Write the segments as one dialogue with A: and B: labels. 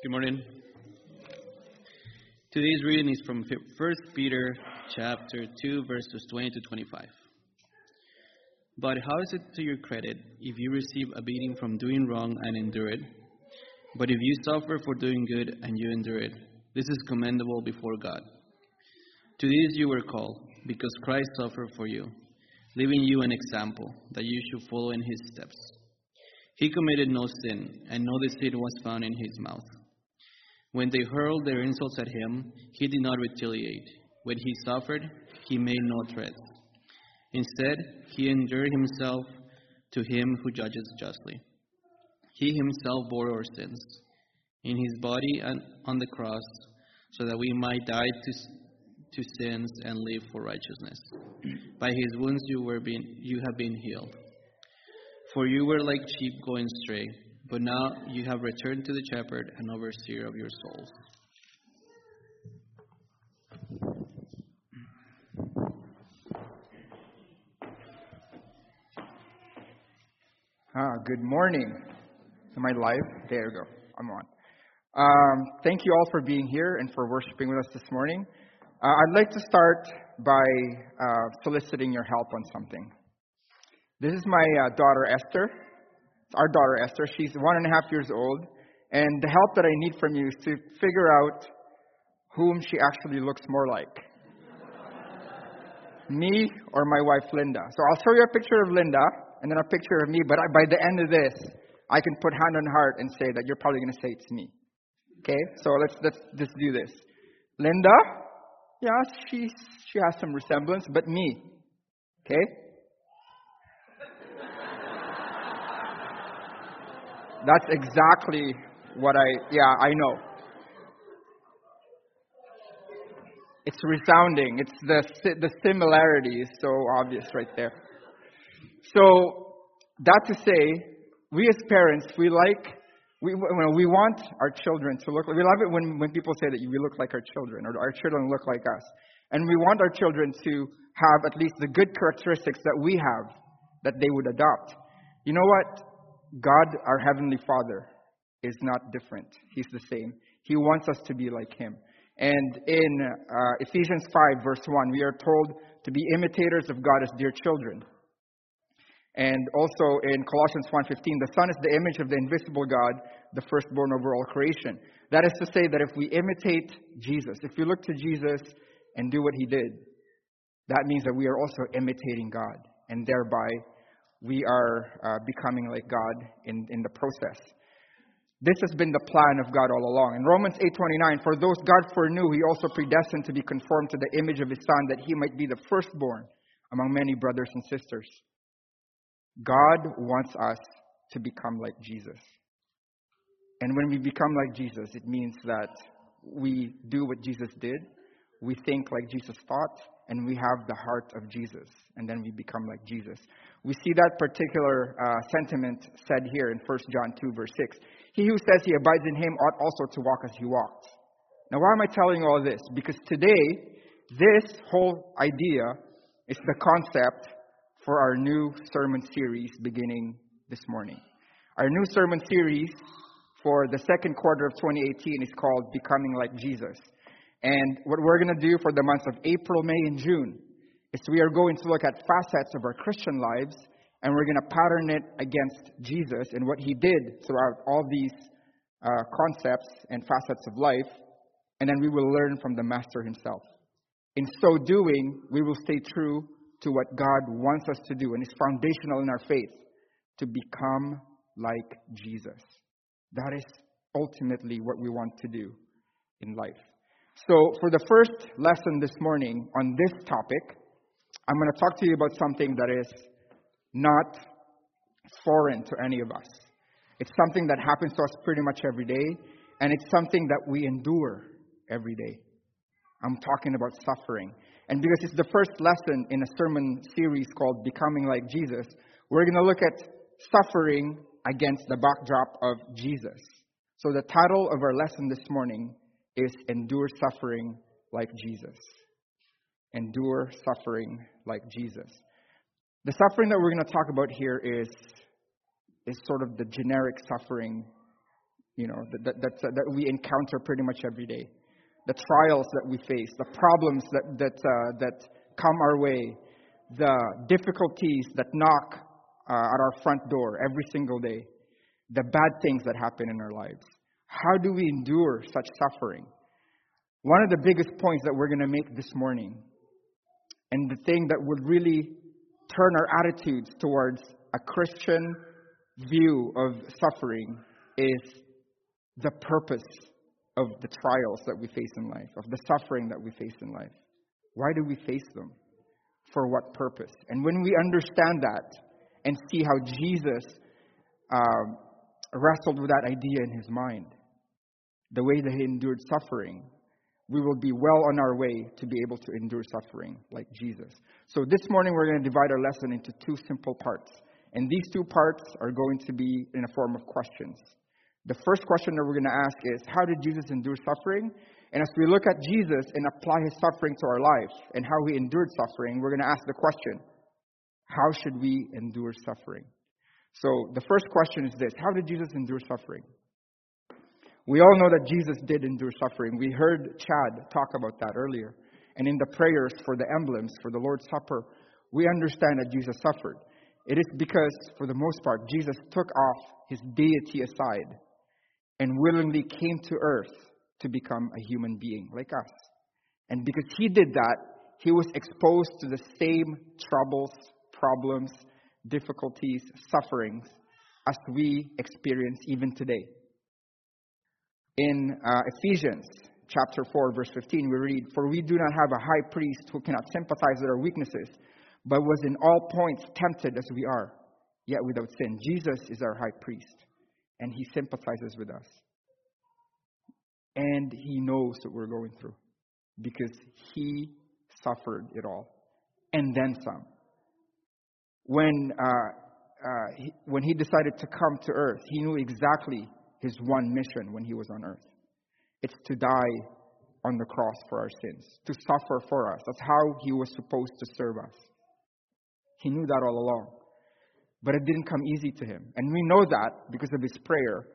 A: Good morning. Today's reading is from 1 Peter chapter 2 verses 20 to 25. But how is it to your credit if you receive a beating from doing wrong and endure it? But if you suffer for doing good and you endure it, this is commendable before God. To this you were called, because Christ suffered for you, leaving you an example that you should follow in his steps. He committed no sin, and no deceit was found in his mouth. When they hurled their insults at him, he did not retaliate. When he suffered, he made no threats. Instead, he endured himself to him who judges justly. He himself bore our sins in his body and on the cross, so that we might die to, to sins and live for righteousness. By his wounds you were being, you have been healed. For you were like sheep going astray, but now you have returned to the shepherd and overseer of your souls.
B: Ah, good morning. Am I live? There you go. I'm on. Um, thank you all for being here and for worshiping with us this morning. Uh, I'd like to start by uh, soliciting your help on something. This is my uh, daughter Esther. Our daughter Esther. She's one and a half years old. And the help that I need from you is to figure out whom she actually looks more like me or my wife Linda. So I'll show you a picture of Linda and then a picture of me, but by the end of this, I can put hand on heart and say that you're probably going to say it's me. Okay? So let's, let's just do this. Linda, yeah, she, she has some resemblance, but me. Okay? That's exactly what I, yeah, I know. It's resounding. It's the, the similarity is so obvious right there. So, that to say, we as parents, we like, we, we want our children to look, we love it when, when people say that we look like our children or our children look like us. And we want our children to have at least the good characteristics that we have that they would adopt. You know what? God, our Heavenly Father, is not different. He's the same. He wants us to be like Him. And in uh, Ephesians 5, verse 1, we are told to be imitators of God as dear children. And also in Colossians 1:15, the Son is the image of the invisible God, the firstborn over all creation. That is to say that if we imitate Jesus, if we look to Jesus and do what he did, that means that we are also imitating God, and thereby we are uh, becoming like God in, in the process. This has been the plan of God all along. In Romans 8:29, for those God foreknew, he also predestined to be conformed to the image of his son that he might be the firstborn among many brothers and sisters. God wants us to become like Jesus. And when we become like Jesus, it means that we do what Jesus did, we think like Jesus thought, and we have the heart of Jesus. And then we become like Jesus. We see that particular uh, sentiment said here in 1 John 2, verse 6. He who says he abides in him ought also to walk as he walked. Now, why am I telling all this? Because today, this whole idea is the concept for our new sermon series beginning this morning. Our new sermon series for the second quarter of 2018 is called Becoming Like Jesus. And what we're going to do for the months of April, May, and June is we are going to look at facets of our Christian lives and we're going to pattern it against Jesus and what he did throughout all these uh, concepts and facets of life. And then we will learn from the Master himself. In so doing, we will stay true to what God wants us to do and is foundational in our faith to become like Jesus. That is ultimately what we want to do in life. So, for the first lesson this morning on this topic, I'm going to talk to you about something that is not foreign to any of us. It's something that happens to us pretty much every day, and it's something that we endure every day. I'm talking about suffering. And because it's the first lesson in a sermon series called Becoming Like Jesus, we're going to look at suffering against the backdrop of Jesus. So the title of our lesson this morning is Endure Suffering Like Jesus. Endure Suffering Like Jesus. The suffering that we're going to talk about here is, is sort of the generic suffering you know, that, that, that, we encounter pretty much every day. The trials that we face, the problems that, that, uh, that come our way, the difficulties that knock uh, at our front door every single day, the bad things that happen in our lives. How do we endure such suffering? One of the biggest points that we're going to make this morning, and the thing that would really turn our attitudes towards a Christian view of suffering, is the purpose of the trials that we face in life, of the suffering that we face in life. Why do we face them? For what purpose? And when we understand that and see how Jesus um, wrestled with that idea in his mind, the way that he endured suffering, we will be well on our way to be able to endure suffering like Jesus. So this morning we're going to divide our lesson into two simple parts. And these two parts are going to be in a form of questions. The first question that we're going to ask is How did Jesus endure suffering? And as we look at Jesus and apply his suffering to our life and how he endured suffering, we're going to ask the question How should we endure suffering? So the first question is this How did Jesus endure suffering? We all know that Jesus did endure suffering. We heard Chad talk about that earlier. And in the prayers for the emblems for the Lord's Supper, we understand that Jesus suffered. It is because, for the most part, Jesus took off his deity aside and willingly came to earth to become a human being like us. And because he did that, he was exposed to the same troubles, problems, difficulties, sufferings as we experience even today. In uh, Ephesians chapter 4, verse 15, we read, For we do not have a high priest who cannot sympathize with our weaknesses, but was in all points tempted as we are, yet without sin. Jesus is our high priest, and he sympathizes with us. And he knows what we're going through because he suffered it all and then some. When, uh, uh, he, when he decided to come to earth, he knew exactly his one mission when he was on earth it's to die on the cross for our sins, to suffer for us. That's how he was supposed to serve us. He knew that all along. But it didn't come easy to him. And we know that because of his prayer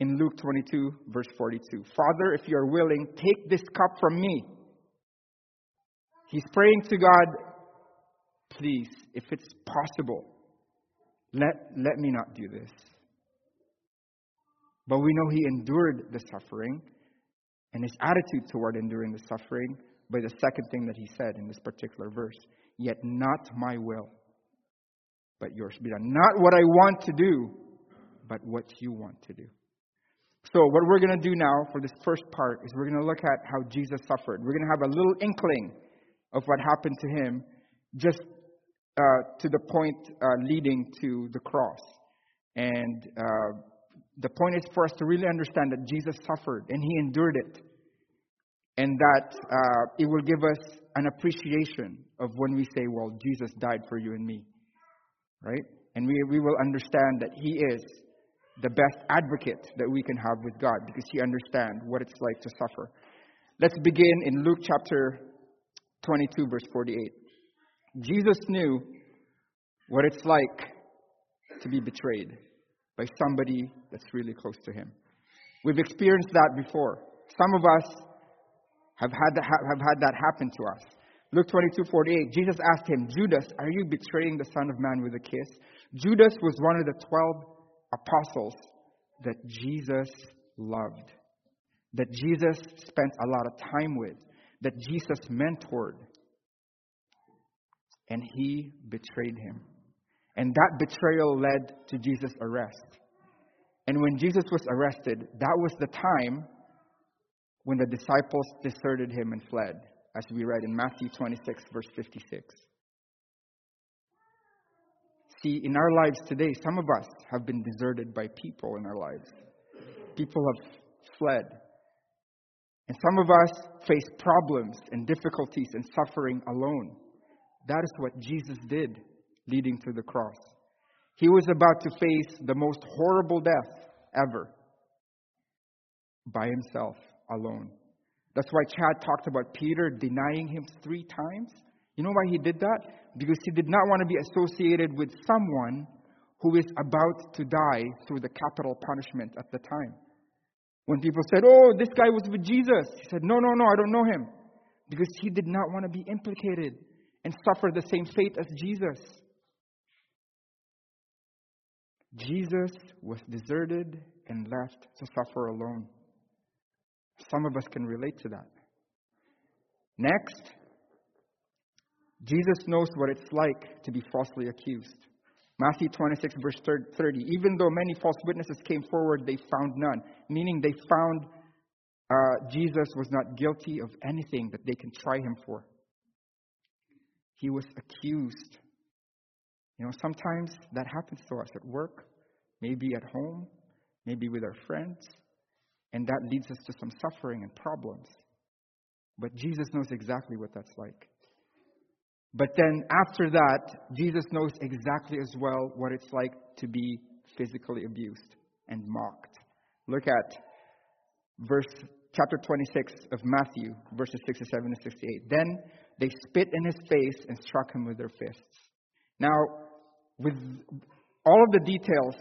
B: in Luke 22, verse 42. Father, if you are willing, take this cup from me. He's praying to God, please, if it's possible, let, let me not do this. But we know he endured the suffering and his attitude toward enduring the suffering by the second thing that he said in this particular verse. Yet not my will, but yours be done. Not what I want to do, but what you want to do. So, what we're going to do now for this first part is we're going to look at how Jesus suffered. We're going to have a little inkling of what happened to him just uh, to the point uh, leading to the cross. And uh, the point is for us to really understand that Jesus suffered and he endured it. And that uh, it will give us an appreciation of when we say, well, Jesus died for you and me. Right? And we, we will understand that he is the best advocate that we can have with God because he understands what it's like to suffer. Let's begin in Luke chapter 22, verse 48. Jesus knew what it's like to be betrayed by somebody that's really close to him. We've experienced that before. Some of us have had that, have had that happen to us. Luke 22, 48, Jesus asked him, Judas, are you betraying the Son of Man with a kiss? Judas was one of the 12 apostles that Jesus loved, that Jesus spent a lot of time with, that Jesus mentored. And he betrayed him. And that betrayal led to Jesus' arrest. And when Jesus was arrested, that was the time when the disciples deserted him and fled, as we read in Matthew 26, verse 56. See, in our lives today, some of us have been deserted by people in our lives. People have fled. And some of us face problems and difficulties and suffering alone. That is what Jesus did leading to the cross. He was about to face the most horrible death ever by himself alone. That's why Chad talked about Peter denying him three times. You know why he did that? Because he did not want to be associated with someone who is about to die through the capital punishment at the time. When people said, Oh, this guy was with Jesus, he said, No, no, no, I don't know him. Because he did not want to be implicated and suffer the same fate as Jesus. Jesus was deserted and left to suffer alone. Some of us can relate to that. Next, Jesus knows what it's like to be falsely accused. Matthew 26, verse 30. Even though many false witnesses came forward, they found none. Meaning they found uh, Jesus was not guilty of anything that they can try him for. He was accused. You know, sometimes that happens to us at work, maybe at home, maybe with our friends, and that leads us to some suffering and problems. But Jesus knows exactly what that's like. But then after that, Jesus knows exactly as well what it's like to be physically abused and mocked. Look at verse chapter 26 of Matthew, verses 67 to 68. Then they spit in his face and struck him with their fists. Now, with all of the details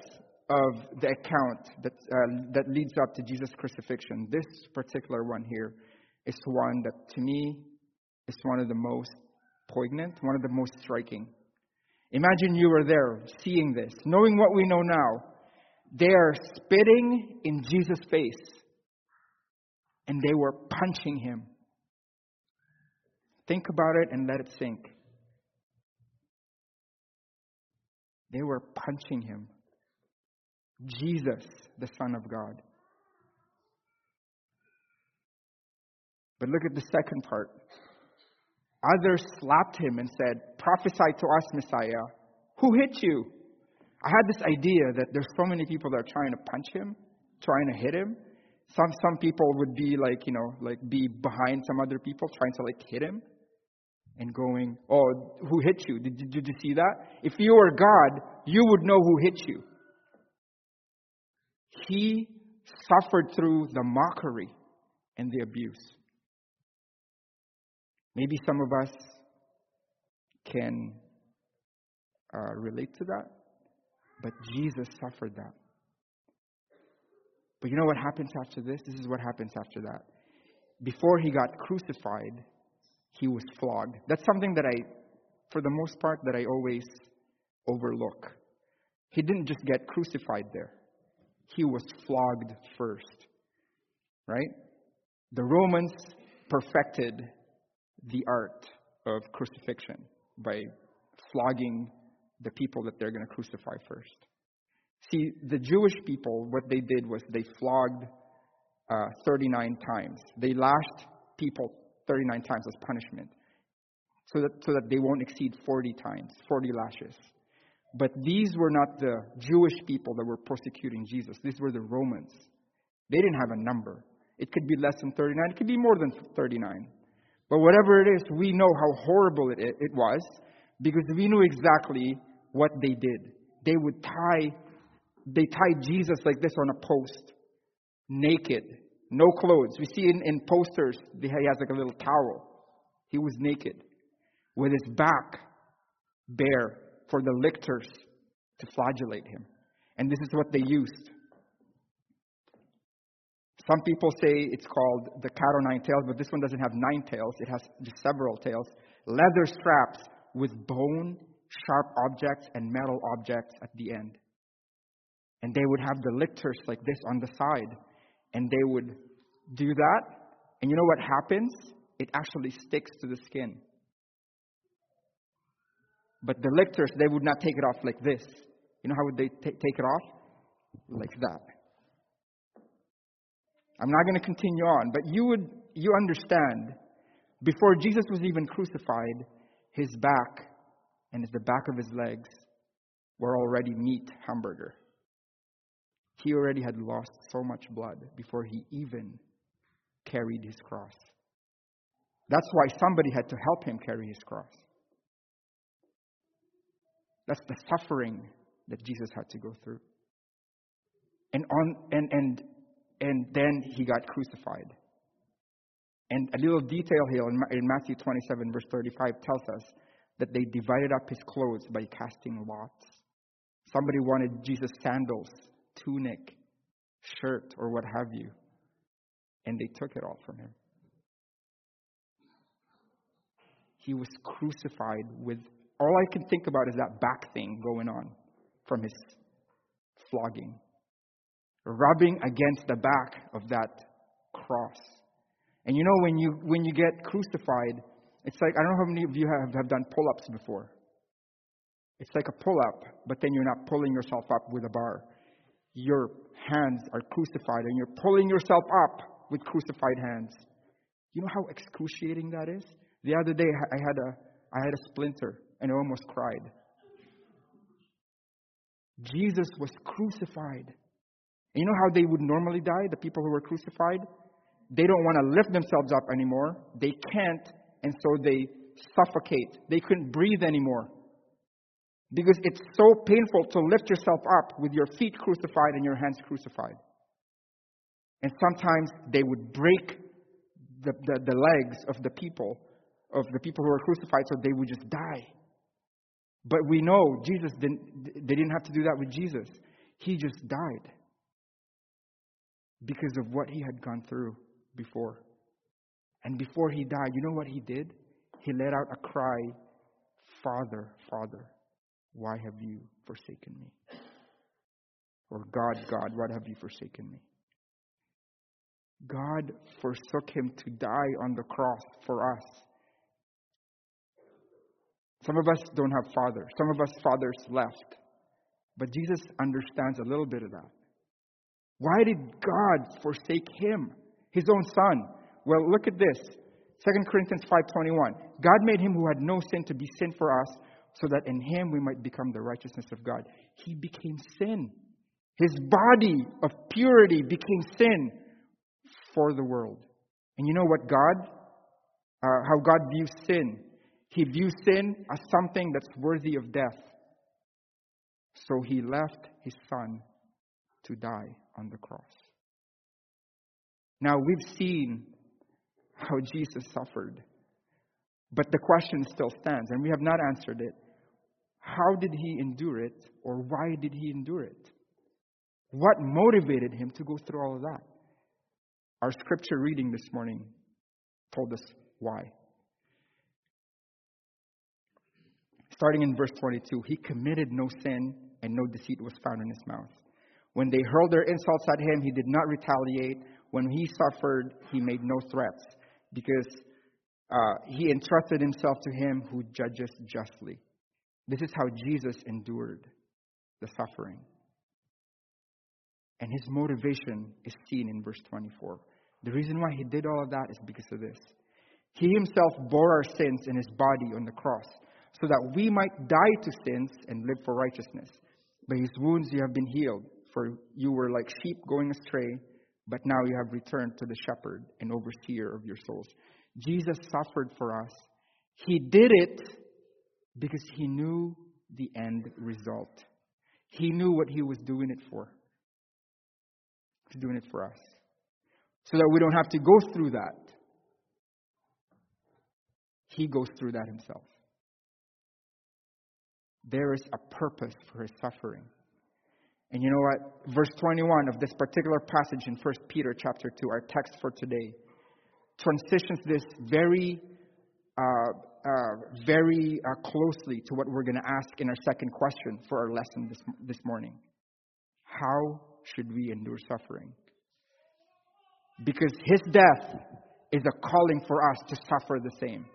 B: of the account that, uh, that leads up to Jesus' crucifixion, this particular one here is one that to me is one of the most poignant, one of the most striking. Imagine you were there seeing this, knowing what we know now. They are spitting in Jesus' face and they were punching him. Think about it and let it sink. They were punching him. Jesus, the Son of God. But look at the second part. Others slapped him and said, Prophesy to us, Messiah. Who hit you? I had this idea that there's so many people that are trying to punch him, trying to hit him. Some some people would be like, you know, like be behind some other people trying to like hit him and going, Oh, who hit you? Did, did, did you see that? If you were God, you would know who hit you. He suffered through the mockery and the abuse. Maybe some of us can uh, relate to that, but Jesus suffered that. But you know what happens after this? This is what happens after that. Before he got crucified, he was flogged. That's something that I, for the most part, that I always overlook. He didn't just get crucified there, he was flogged first. Right? The Romans perfected the art of crucifixion by flogging the people that they're going to crucify first. See, the Jewish people, what they did was they flogged uh, 39 times. They lashed people 39 times as punishment so that, so that they won't exceed 40 times, 40 lashes. But these were not the Jewish people that were persecuting Jesus. These were the Romans. They didn't have a number. It could be less than 39, it could be more than 39. But whatever it is, we know how horrible it, it was because we knew exactly what they did. They would tie, they tied Jesus like this on a post, naked, no clothes. We see in, in posters, he has like a little towel. He was naked, with his back bare for the lictors to flagellate him. And this is what they used. Some people say it's called the cat o' nine tails, but this one doesn't have nine tails. It has several tails. Leather straps with bone, sharp objects, and metal objects at the end. And they would have the lictors like this on the side. And they would do that. And you know what happens? It actually sticks to the skin. But the lictors, they would not take it off like this. You know how would they t- take it off? Like that. I'm not going to continue on, but you would you understand before Jesus was even crucified, his back and the back of his legs were already meat hamburger. He already had lost so much blood before he even carried his cross. That's why somebody had to help him carry his cross. That's the suffering that Jesus had to go through. And on and and and then he got crucified. And a little detail here in Matthew 27, verse 35, tells us that they divided up his clothes by casting lots. Somebody wanted Jesus' sandals, tunic, shirt, or what have you. and they took it all from him. He was crucified with all I can think about is that back thing going on from his flogging, rubbing against the back of that cross. And you know, when you, when you get crucified, it's like, I don't know how many of you have, have done pull ups before. It's like a pull up, but then you're not pulling yourself up with a bar. Your hands are crucified and you're pulling yourself up with crucified hands. You know how excruciating that is? The other day I had a I had a splinter and I almost cried. Jesus was crucified. And you know how they would normally die, the people who were crucified? They don't want to lift themselves up anymore. They can't, and so they suffocate. They couldn't breathe anymore. Because it's so painful to lift yourself up with your feet crucified and your hands crucified. And sometimes they would break the, the, the legs of the people, of the people who were crucified, so they would just die. But we know Jesus didn't, they didn't have to do that with Jesus. He just died because of what he had gone through before. And before he died, you know what he did? He let out a cry, Father, Father, why have you forsaken me? Or God, God, what have you forsaken me? God forsook him to die on the cross for us. Some of us don't have fathers. Some of us fathers left. But Jesus understands a little bit of that. Why did God forsake him, his own son? Well, look at this. 2 Corinthians 5:21. God made him who had no sin to be sin for us, so that in him we might become the righteousness of God. He became sin. His body of purity became sin for the world. And you know what God, uh, how God views sin? He views sin as something that's worthy of death. So he left his son to die on the cross. Now we've seen how Jesus suffered, but the question still stands, and we have not answered it. How did he endure it, or why did he endure it? What motivated him to go through all of that? Our scripture reading this morning told us why. Starting in verse 22, he committed no sin and no deceit was found in his mouth. When they hurled their insults at him, he did not retaliate. When he suffered, he made no threats because uh, he entrusted himself to him who judges justly. This is how Jesus endured the suffering. And his motivation is seen in verse 24. The reason why he did all of that is because of this. He himself bore our sins in his body on the cross, so that we might die to sins and live for righteousness. By his wounds you have been healed, for you were like sheep going astray, but now you have returned to the shepherd and overseer of your souls. Jesus suffered for us. He did it because he knew the end result. He knew what he was doing it for. He's doing it for us. So that we don't have to go through that. He goes through that himself. There is a purpose for his suffering. And you know what? Verse 21 of this particular passage in 1 Peter chapter 2, our text for today, transitions this very, uh, uh, very uh, closely to what we're going to ask in our second question for our lesson this, this morning. How should we endure suffering? Because his death is a calling for us to suffer the same.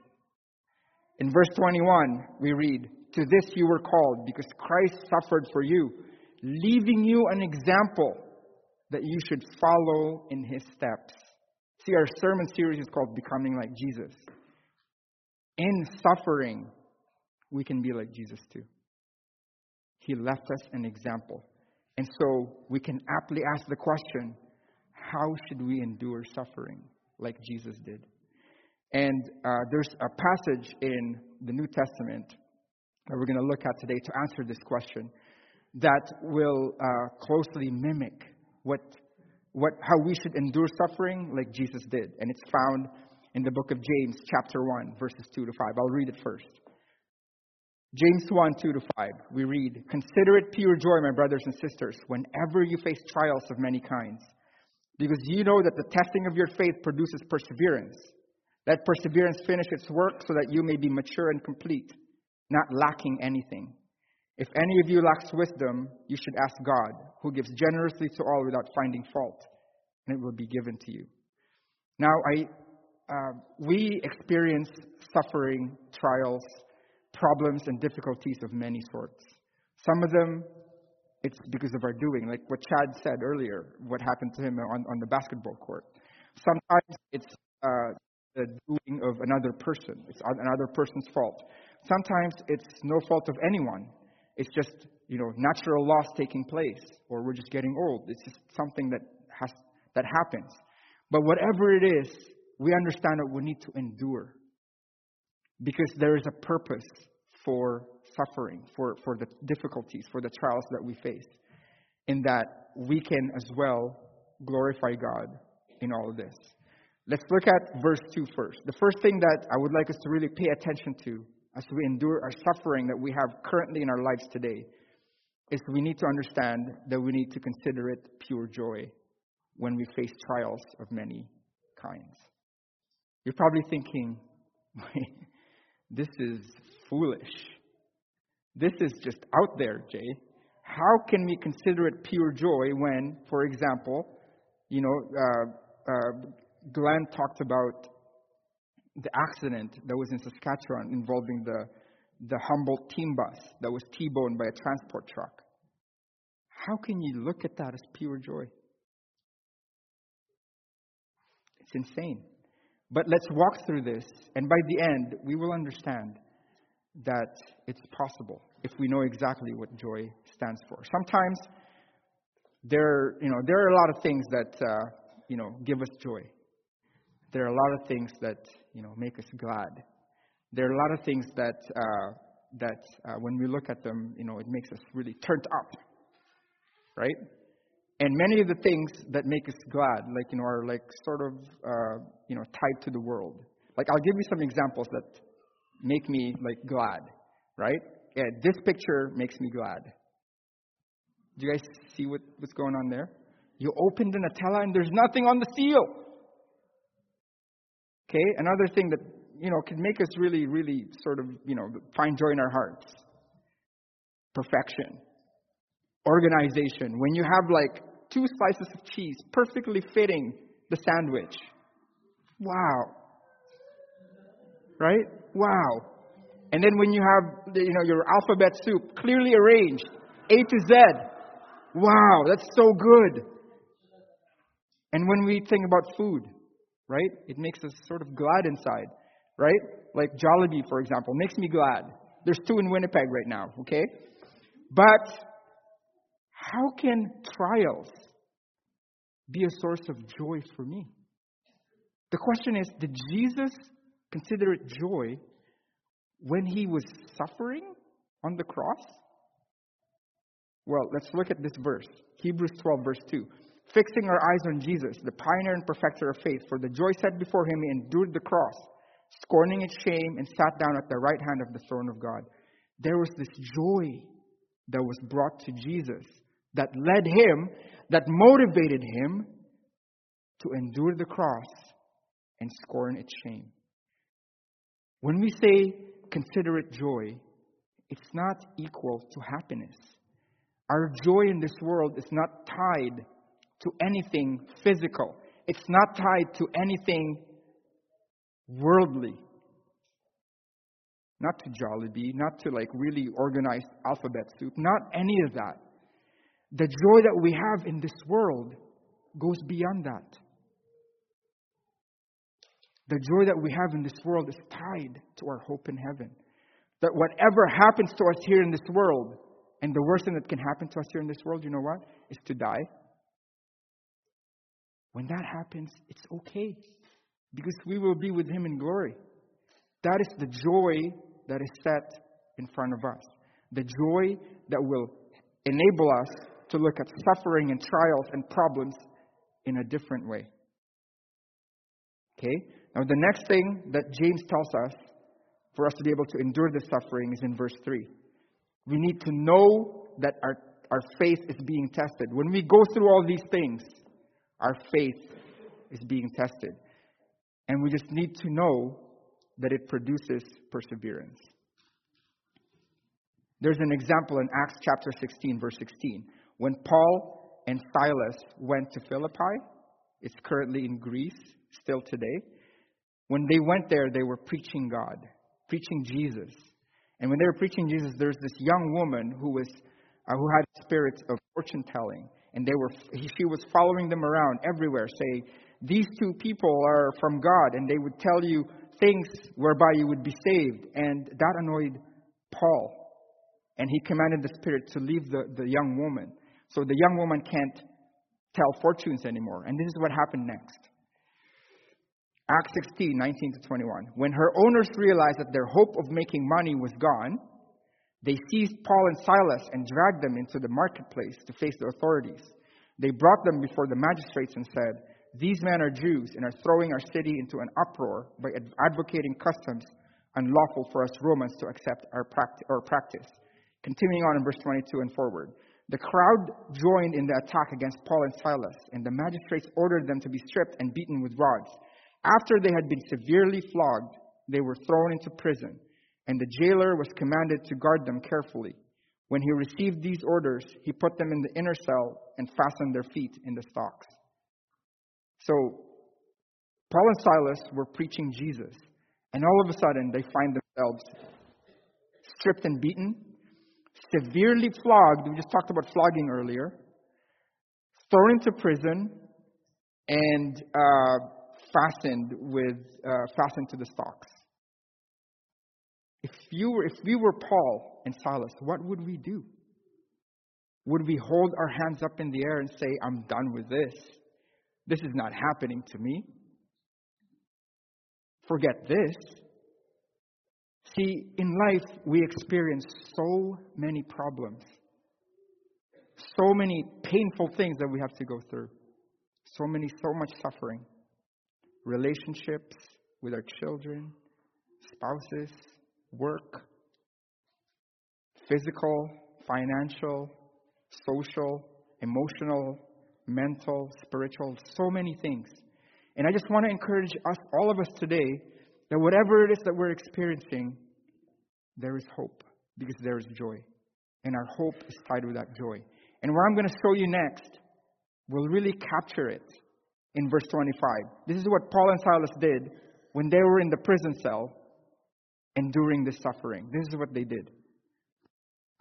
B: In verse 21, we read, To this you were called, because Christ suffered for you, leaving you an example that you should follow in his steps. See, our sermon series is called Becoming Like Jesus. In suffering, we can be like Jesus too. He left us an example. And so we can aptly ask the question how should we endure suffering like Jesus did? And uh, there's a passage in the New Testament that we're going to look at today to answer this question that will uh, closely mimic what, what, how we should endure suffering like Jesus did. And it's found in the book of James, chapter 1, verses 2 to 5. I'll read it first. James 1 2 to 5, we read, Consider it pure joy, my brothers and sisters, whenever you face trials of many kinds Because you know that the testing of your faith produces perseverance. Let perseverance finish its work so that you may be mature and complete, not lacking anything. If any of you lacks wisdom, you should ask God, who gives generously to all without finding fault, and it will be given to you. Now, I, uh, we experience suffering, trials, problems, and difficulties of many sorts. Some of them, it's because of our doing, like what Chad said earlier, what happened to him on, on the basketball court. Sometimes it's uh, the doing of another person, it's another person's fault. Sometimes it's no fault of anyone. It's just, you know, natural loss taking place, or we're just getting old. It's just something that has that happens. But whatever it is, we understand that we need to endure. Because there is a purpose for suffering, for, for the difficulties, for the trials that we face. In that we can as well glorify God in all of this. Let's look at verse 2 first. The first thing that I would like us to really pay attention to as we endure our suffering that we have currently in our lives today is we need to understand that we need to consider it pure joy when we face trials of many kinds. You're probably thinking, this is foolish. This is just out there, Jay. How can we consider it pure joy when, for example, you know, uh, uh, Glenn talked about the accident that was in Saskatchewan involving the, the Humboldt team bus that was T boned by a transport truck. How can you look at that as pure joy? It's insane. But let's walk through this, and by the end, we will understand that it's possible if we know exactly what joy stands for. Sometimes there, you know, there are a lot of things that uh, you know give us joy. There are a lot of things that you know make us glad. There are a lot of things that uh, that uh, when we look at them, you know, it makes us really turned up, right? And many of the things that make us glad, like you know, are like sort of uh, you know tied to the world. Like I'll give you some examples that make me like glad, right? Yeah, this picture makes me glad. Do you guys see what, what's going on there? You open the Nutella and there's nothing on the seal. Okay, another thing that you know can make us really, really sort of you know find joy in our hearts. Perfection, organization. When you have like two slices of cheese perfectly fitting the sandwich. Wow. Right? Wow. And then when you have you know your alphabet soup clearly arranged, A to Z. Wow, that's so good. And when we think about food, right? It makes us sort of glad inside, right? Like Jollibee, for example, makes me glad. There's two in Winnipeg right now, okay? But how can trials be a source of joy for me? The question is Did Jesus consider it joy when he was suffering on the cross? Well, let's look at this verse Hebrews 12, verse 2. Fixing our eyes on Jesus, the pioneer and perfecter of faith, for the joy set before him, he endured the cross, scorning its shame, and sat down at the right hand of the throne of God. There was this joy that was brought to Jesus that led him, that motivated him to endure the cross and scorn its shame. When we say consider it joy, it's not equal to happiness. Our joy in this world is not tied to anything physical, it's not tied to anything worldly. Not to Jollibee, not to like really organized alphabet soup, not any of that. The joy that we have in this world goes beyond that. The joy that we have in this world is tied to our hope in heaven. That whatever happens to us here in this world, and the worst thing that can happen to us here in this world, you know what? Is to die. When that happens, it's okay. Because we will be with Him in glory. That is the joy that is set in front of us. The joy that will enable us to look at suffering and trials and problems in a different way. Okay? Now, the next thing that James tells us for us to be able to endure this suffering is in verse 3. We need to know that our, our faith is being tested. When we go through all these things, Our faith is being tested. And we just need to know that it produces perseverance. There's an example in Acts chapter 16, verse 16. When Paul and Silas went to Philippi, it's currently in Greece, still today. When they went there, they were preaching God, preaching Jesus. And when they were preaching Jesus, there's this young woman who was uh, who had spirits of fortune telling, and they were she was following them around everywhere, saying, "These two people are from God," and they would tell you things whereby you would be saved. And that annoyed Paul, and he commanded the spirit to leave the, the young woman. So the young woman can't tell fortunes anymore. And this is what happened next. Acts 16, 19 to 21. When her owners realized that their hope of making money was gone, they seized Paul and Silas and dragged them into the marketplace to face the authorities. They brought them before the magistrates and said, These men are Jews and are throwing our city into an uproar by advocating customs unlawful for us Romans to accept our practice. Continuing on in verse 22 and forward. The crowd joined in the attack against Paul and Silas, and the magistrates ordered them to be stripped and beaten with rods. After they had been severely flogged, they were thrown into prison, and the jailer was commanded to guard them carefully. When he received these orders, he put them in the inner cell and fastened their feet in the stocks. So, Paul and Silas were preaching Jesus, and all of a sudden they find themselves stripped and beaten, severely flogged. We just talked about flogging earlier. Thrown into prison and uh, fastened with uh, fastened to the stocks. If you were, if we were Paul and Silas, what would we do? Would we hold our hands up in the air and say, "I'm done with this. This is not happening to me." Forget this. See, in life, we experience so many problems, so many painful things that we have to go through, so many, so much suffering. Relationships with our children, spouses, work, physical, financial, social, emotional, mental, spiritual, so many things. And I just want to encourage us, all of us today, that whatever it is that we're experiencing, there is hope because there is joy. And our hope is tied with that joy. And what I'm going to show you next will really capture it in verse 25. This is what Paul and Silas did when they were in the prison cell enduring this suffering. This is what they did.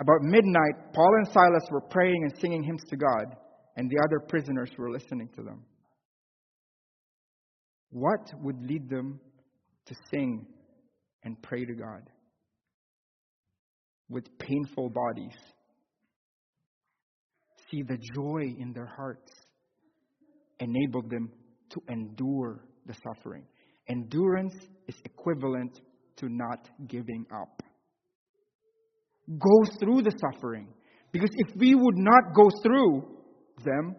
B: About midnight, Paul and Silas were praying and singing hymns to God, and the other prisoners were listening to them. What would lead them to sing and pray to God with painful bodies. See, the joy in their hearts enabled them to endure the suffering. Endurance is equivalent to not giving up. Go through the suffering. Because if we would not go through them,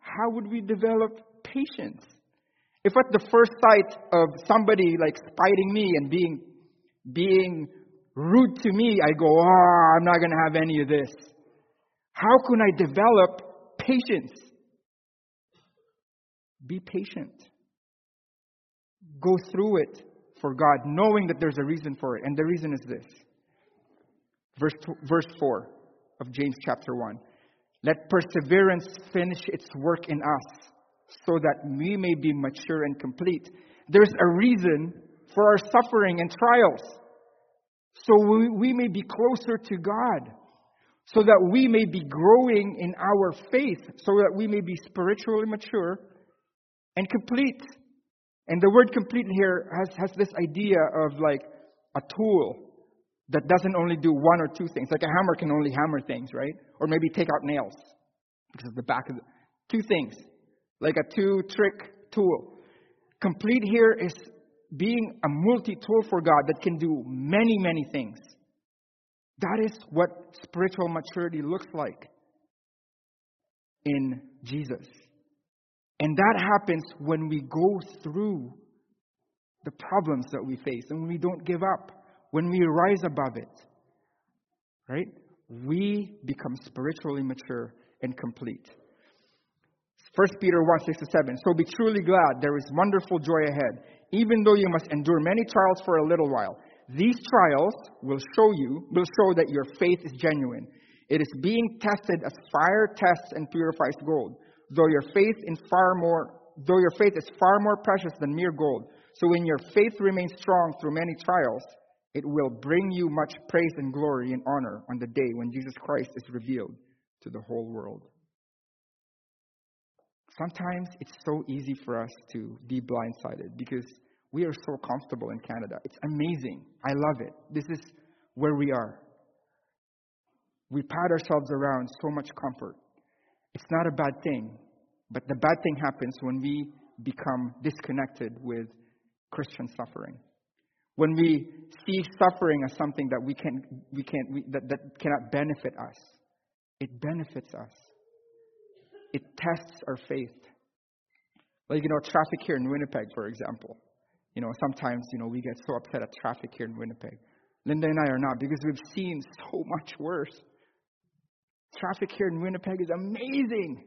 B: how would we develop patience? If at the first sight of somebody like spiting me and being being rude to me, I go, oh, I'm not going to have any of this. How can I develop patience? Be patient. Go through it for God, knowing that there's a reason for it. And the reason is this. Verse, verse 4 of James chapter 1. Let perseverance finish its work in us so that we may be mature and complete. There's a reason for our suffering and trials. So we, we may be closer to God. So that we may be growing in our faith. So that we may be spiritually mature and complete. And the word complete here has, has this idea of like a tool that doesn't only do one or two things. Like a hammer can only hammer things, right? Or maybe take out nails because of the back of the two things like a two trick tool. Complete here is being a multi tool for God that can do many, many things. That is what spiritual maturity looks like in Jesus. And that happens when we go through the problems that we face and we don't give up, when we rise above it. Right? We become spiritually mature and complete. 1 Peter 1 6 to 7. So be truly glad, there is wonderful joy ahead, even though you must endure many trials for a little while. These trials will show you, will show that your faith is genuine. It is being tested as fire tests and purifies gold. Though your faith in far more, though your faith is far more precious than mere gold. So when your faith remains strong through many trials, it will bring you much praise and glory and honor on the day when Jesus Christ is revealed to the whole world. Sometimes it's so easy for us to be blindsided because we are so comfortable in Canada. It's amazing. I love it. This is where we are. We pat ourselves around so much comfort. It's not a bad thing, but the bad thing happens when we become disconnected with Christian suffering. When we see suffering as something that we can we can't we, that, that cannot benefit us. It benefits us. It tests our faith. Like you know, traffic here in Winnipeg, for example. You know, sometimes, you know, we get so upset at traffic here in Winnipeg. Linda and I are not because we've seen so much worse. Traffic here in Winnipeg is amazing.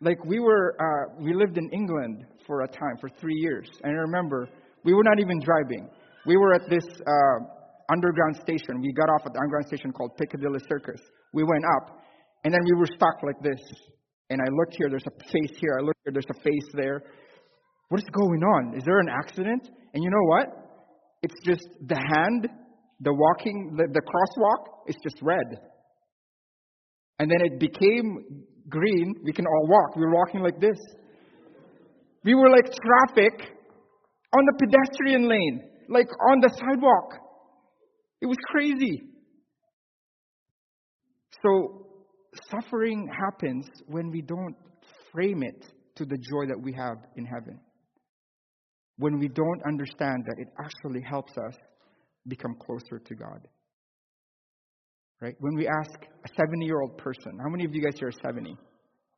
B: Like we were, uh, we lived in England for a time, for three years. And I remember we were not even driving. We were at this uh, underground station. We got off at the underground station called Piccadilly Circus. We went up, and then we were stuck like this. And I looked here, there's a face here. I looked here, there's a face there. What is going on? Is there an accident? And you know what? It's just the hand, the walking, the, the crosswalk, it's just red. And then it became green. We can all walk. We were walking like this. We were like traffic on the pedestrian lane, like on the sidewalk. It was crazy. So, suffering happens when we don't frame it to the joy that we have in heaven when we don't understand that it actually helps us become closer to God. Right? When we ask a 70 year old person, how many of you guys here are 70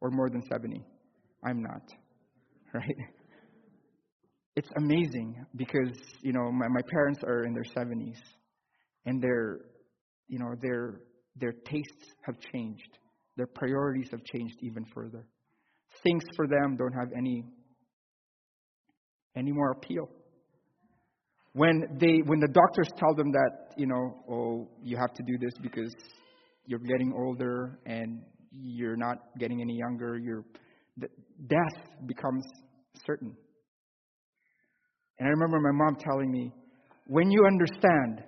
B: or more than 70? I'm not. Right? It's amazing because, you know, my, my parents are in their 70s and their, you know, their, their tastes have changed. Their priorities have changed even further. Things for them don't have any any more appeal. When they when the doctors tell them that, you know, oh, you have to do this because you're getting older and you're not getting any younger, your death becomes certain. And I remember my mom telling me, when you understand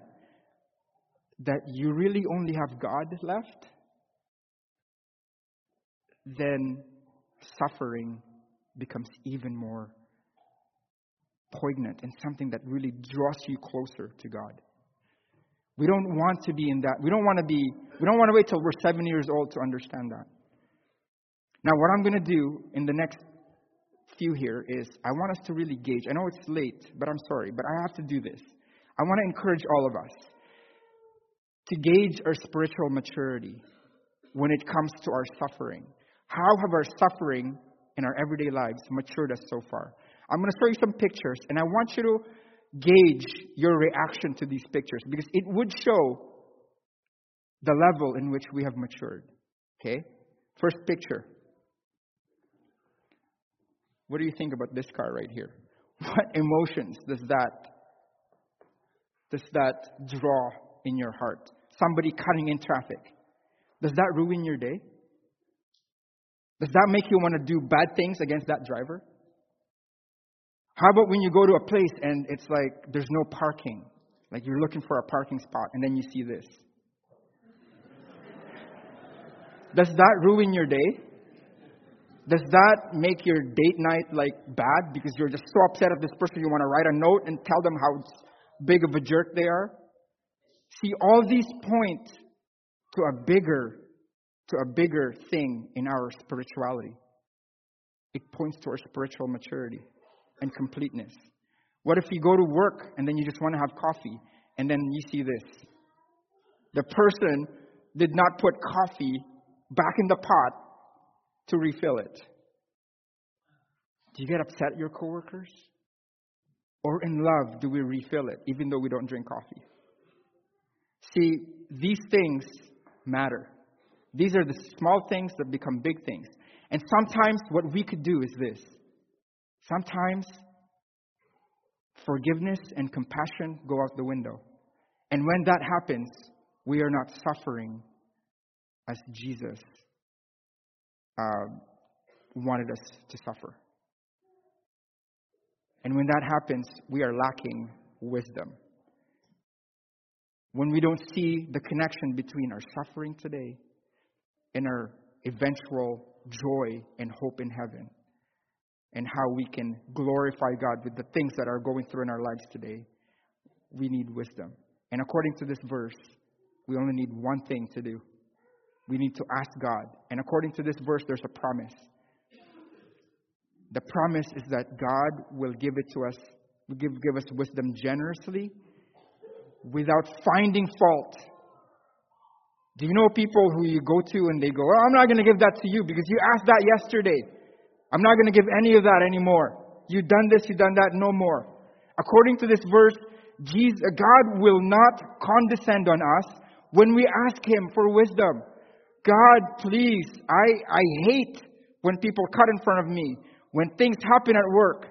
B: that you really only have God left, then suffering becomes even more poignant and something that really draws you closer to God. We don't want to be in that. We don't want to be, we don't want to wait till we're seven years old to understand that. Now, what I'm going to do in the next few here is I want us to really gauge. I know it's late, but I'm sorry, but I have to do this. I want to encourage all of us to gauge our spiritual maturity when it comes to our suffering. How have our suffering in our everyday lives matured us so far? I'm going to show you some pictures, and I want you to gauge your reaction to these pictures because it would show the level in which we have matured. Okay? First picture. What do you think about this car right here? What emotions does that does that draw in your heart? Somebody cutting in traffic. Does that ruin your day? Does that make you want to do bad things against that driver? How about when you go to a place and it's like there's no parking? Like you're looking for a parking spot and then you see this. Does that ruin your day? Does that make your date night like bad because you're just so upset at this person you want to write a note and tell them how big of a jerk they are? See, all these point to a bigger to a bigger thing in our spirituality. It points to our spiritual maturity and completeness? What if you go to work and then you just want to have coffee and then you see this? The person did not put coffee back in the pot to refill it. Do you get upset at your coworkers? Or in love, do we refill it even though we don't drink coffee? See, these things matter. These are the small things that become big things. And sometimes what we could do is this. Sometimes forgiveness and compassion go out the window. And when that happens, we are not suffering as Jesus uh, wanted us to suffer. And when that happens, we are lacking wisdom. When we don't see the connection between our suffering today and our eventual joy and hope in heaven, and how we can glorify God with the things that are going through in our lives today, we need wisdom. And according to this verse, we only need one thing to do. We need to ask God. And according to this verse, there's a promise. The promise is that God will give it to us, give, give us wisdom generously without finding fault. Do you know people who you go to and they go, oh, I'm not going to give that to you because you asked that yesterday. I'm not going to give any of that anymore. You've done this, you've done that, no more. According to this verse, Jesus, God will not condescend on us when we ask Him for wisdom. God, please, I, I hate when people cut in front of me, when things happen at work,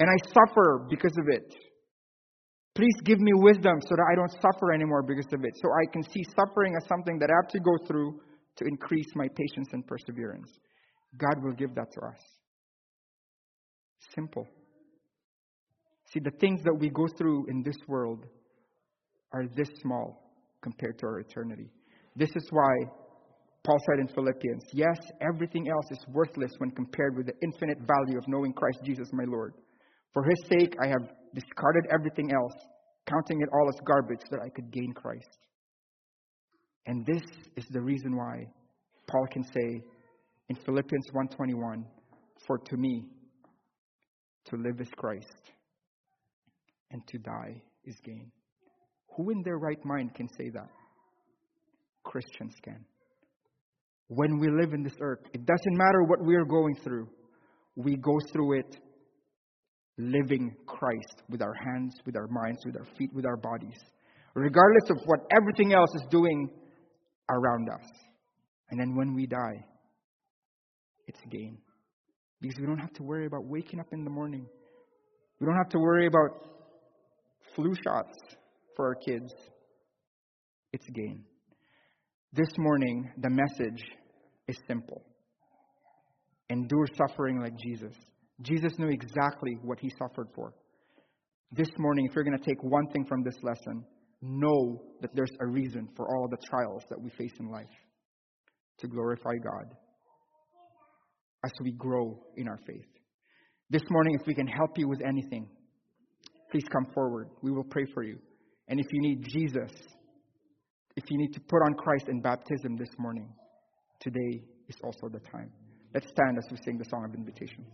B: and I suffer because of it. Please give me wisdom so that I don't suffer anymore because of it, so I can see suffering as something that I have to go through to increase my patience and perseverance. God will give that to us. Simple. See, the things that we go through in this world are this small compared to our eternity. This is why Paul said in Philippians, Yes, everything else is worthless when compared with the infinite value of knowing Christ Jesus my Lord. For his sake, I have discarded everything else, counting it all as garbage so that I could gain Christ. And this is the reason why Paul can say in Philippians 1:21, "For to me to live is Christ, and to die is gain." Who in their right mind can say that? Christians can. When we live in this earth, it doesn't matter what we are going through. We go through it living Christ with our hands, with our minds, with our feet, with our bodies, regardless of what everything else is doing around us. And then when we die, it's gain. Because we don't have to worry about waking up in the morning. We don't have to worry about flu shots for our kids. It's gain. This morning, the message is simple endure suffering like Jesus. Jesus knew exactly what he suffered for. This morning, if you're going to take one thing from this lesson, know that there's a reason for all the trials that we face in life to glorify God as we grow in our faith. This morning, if we can help you with anything, please come forward. We will pray for you. And if you need Jesus, if you need to put on Christ in baptism this morning, today is also the time. Let's stand as we sing the song of invitation.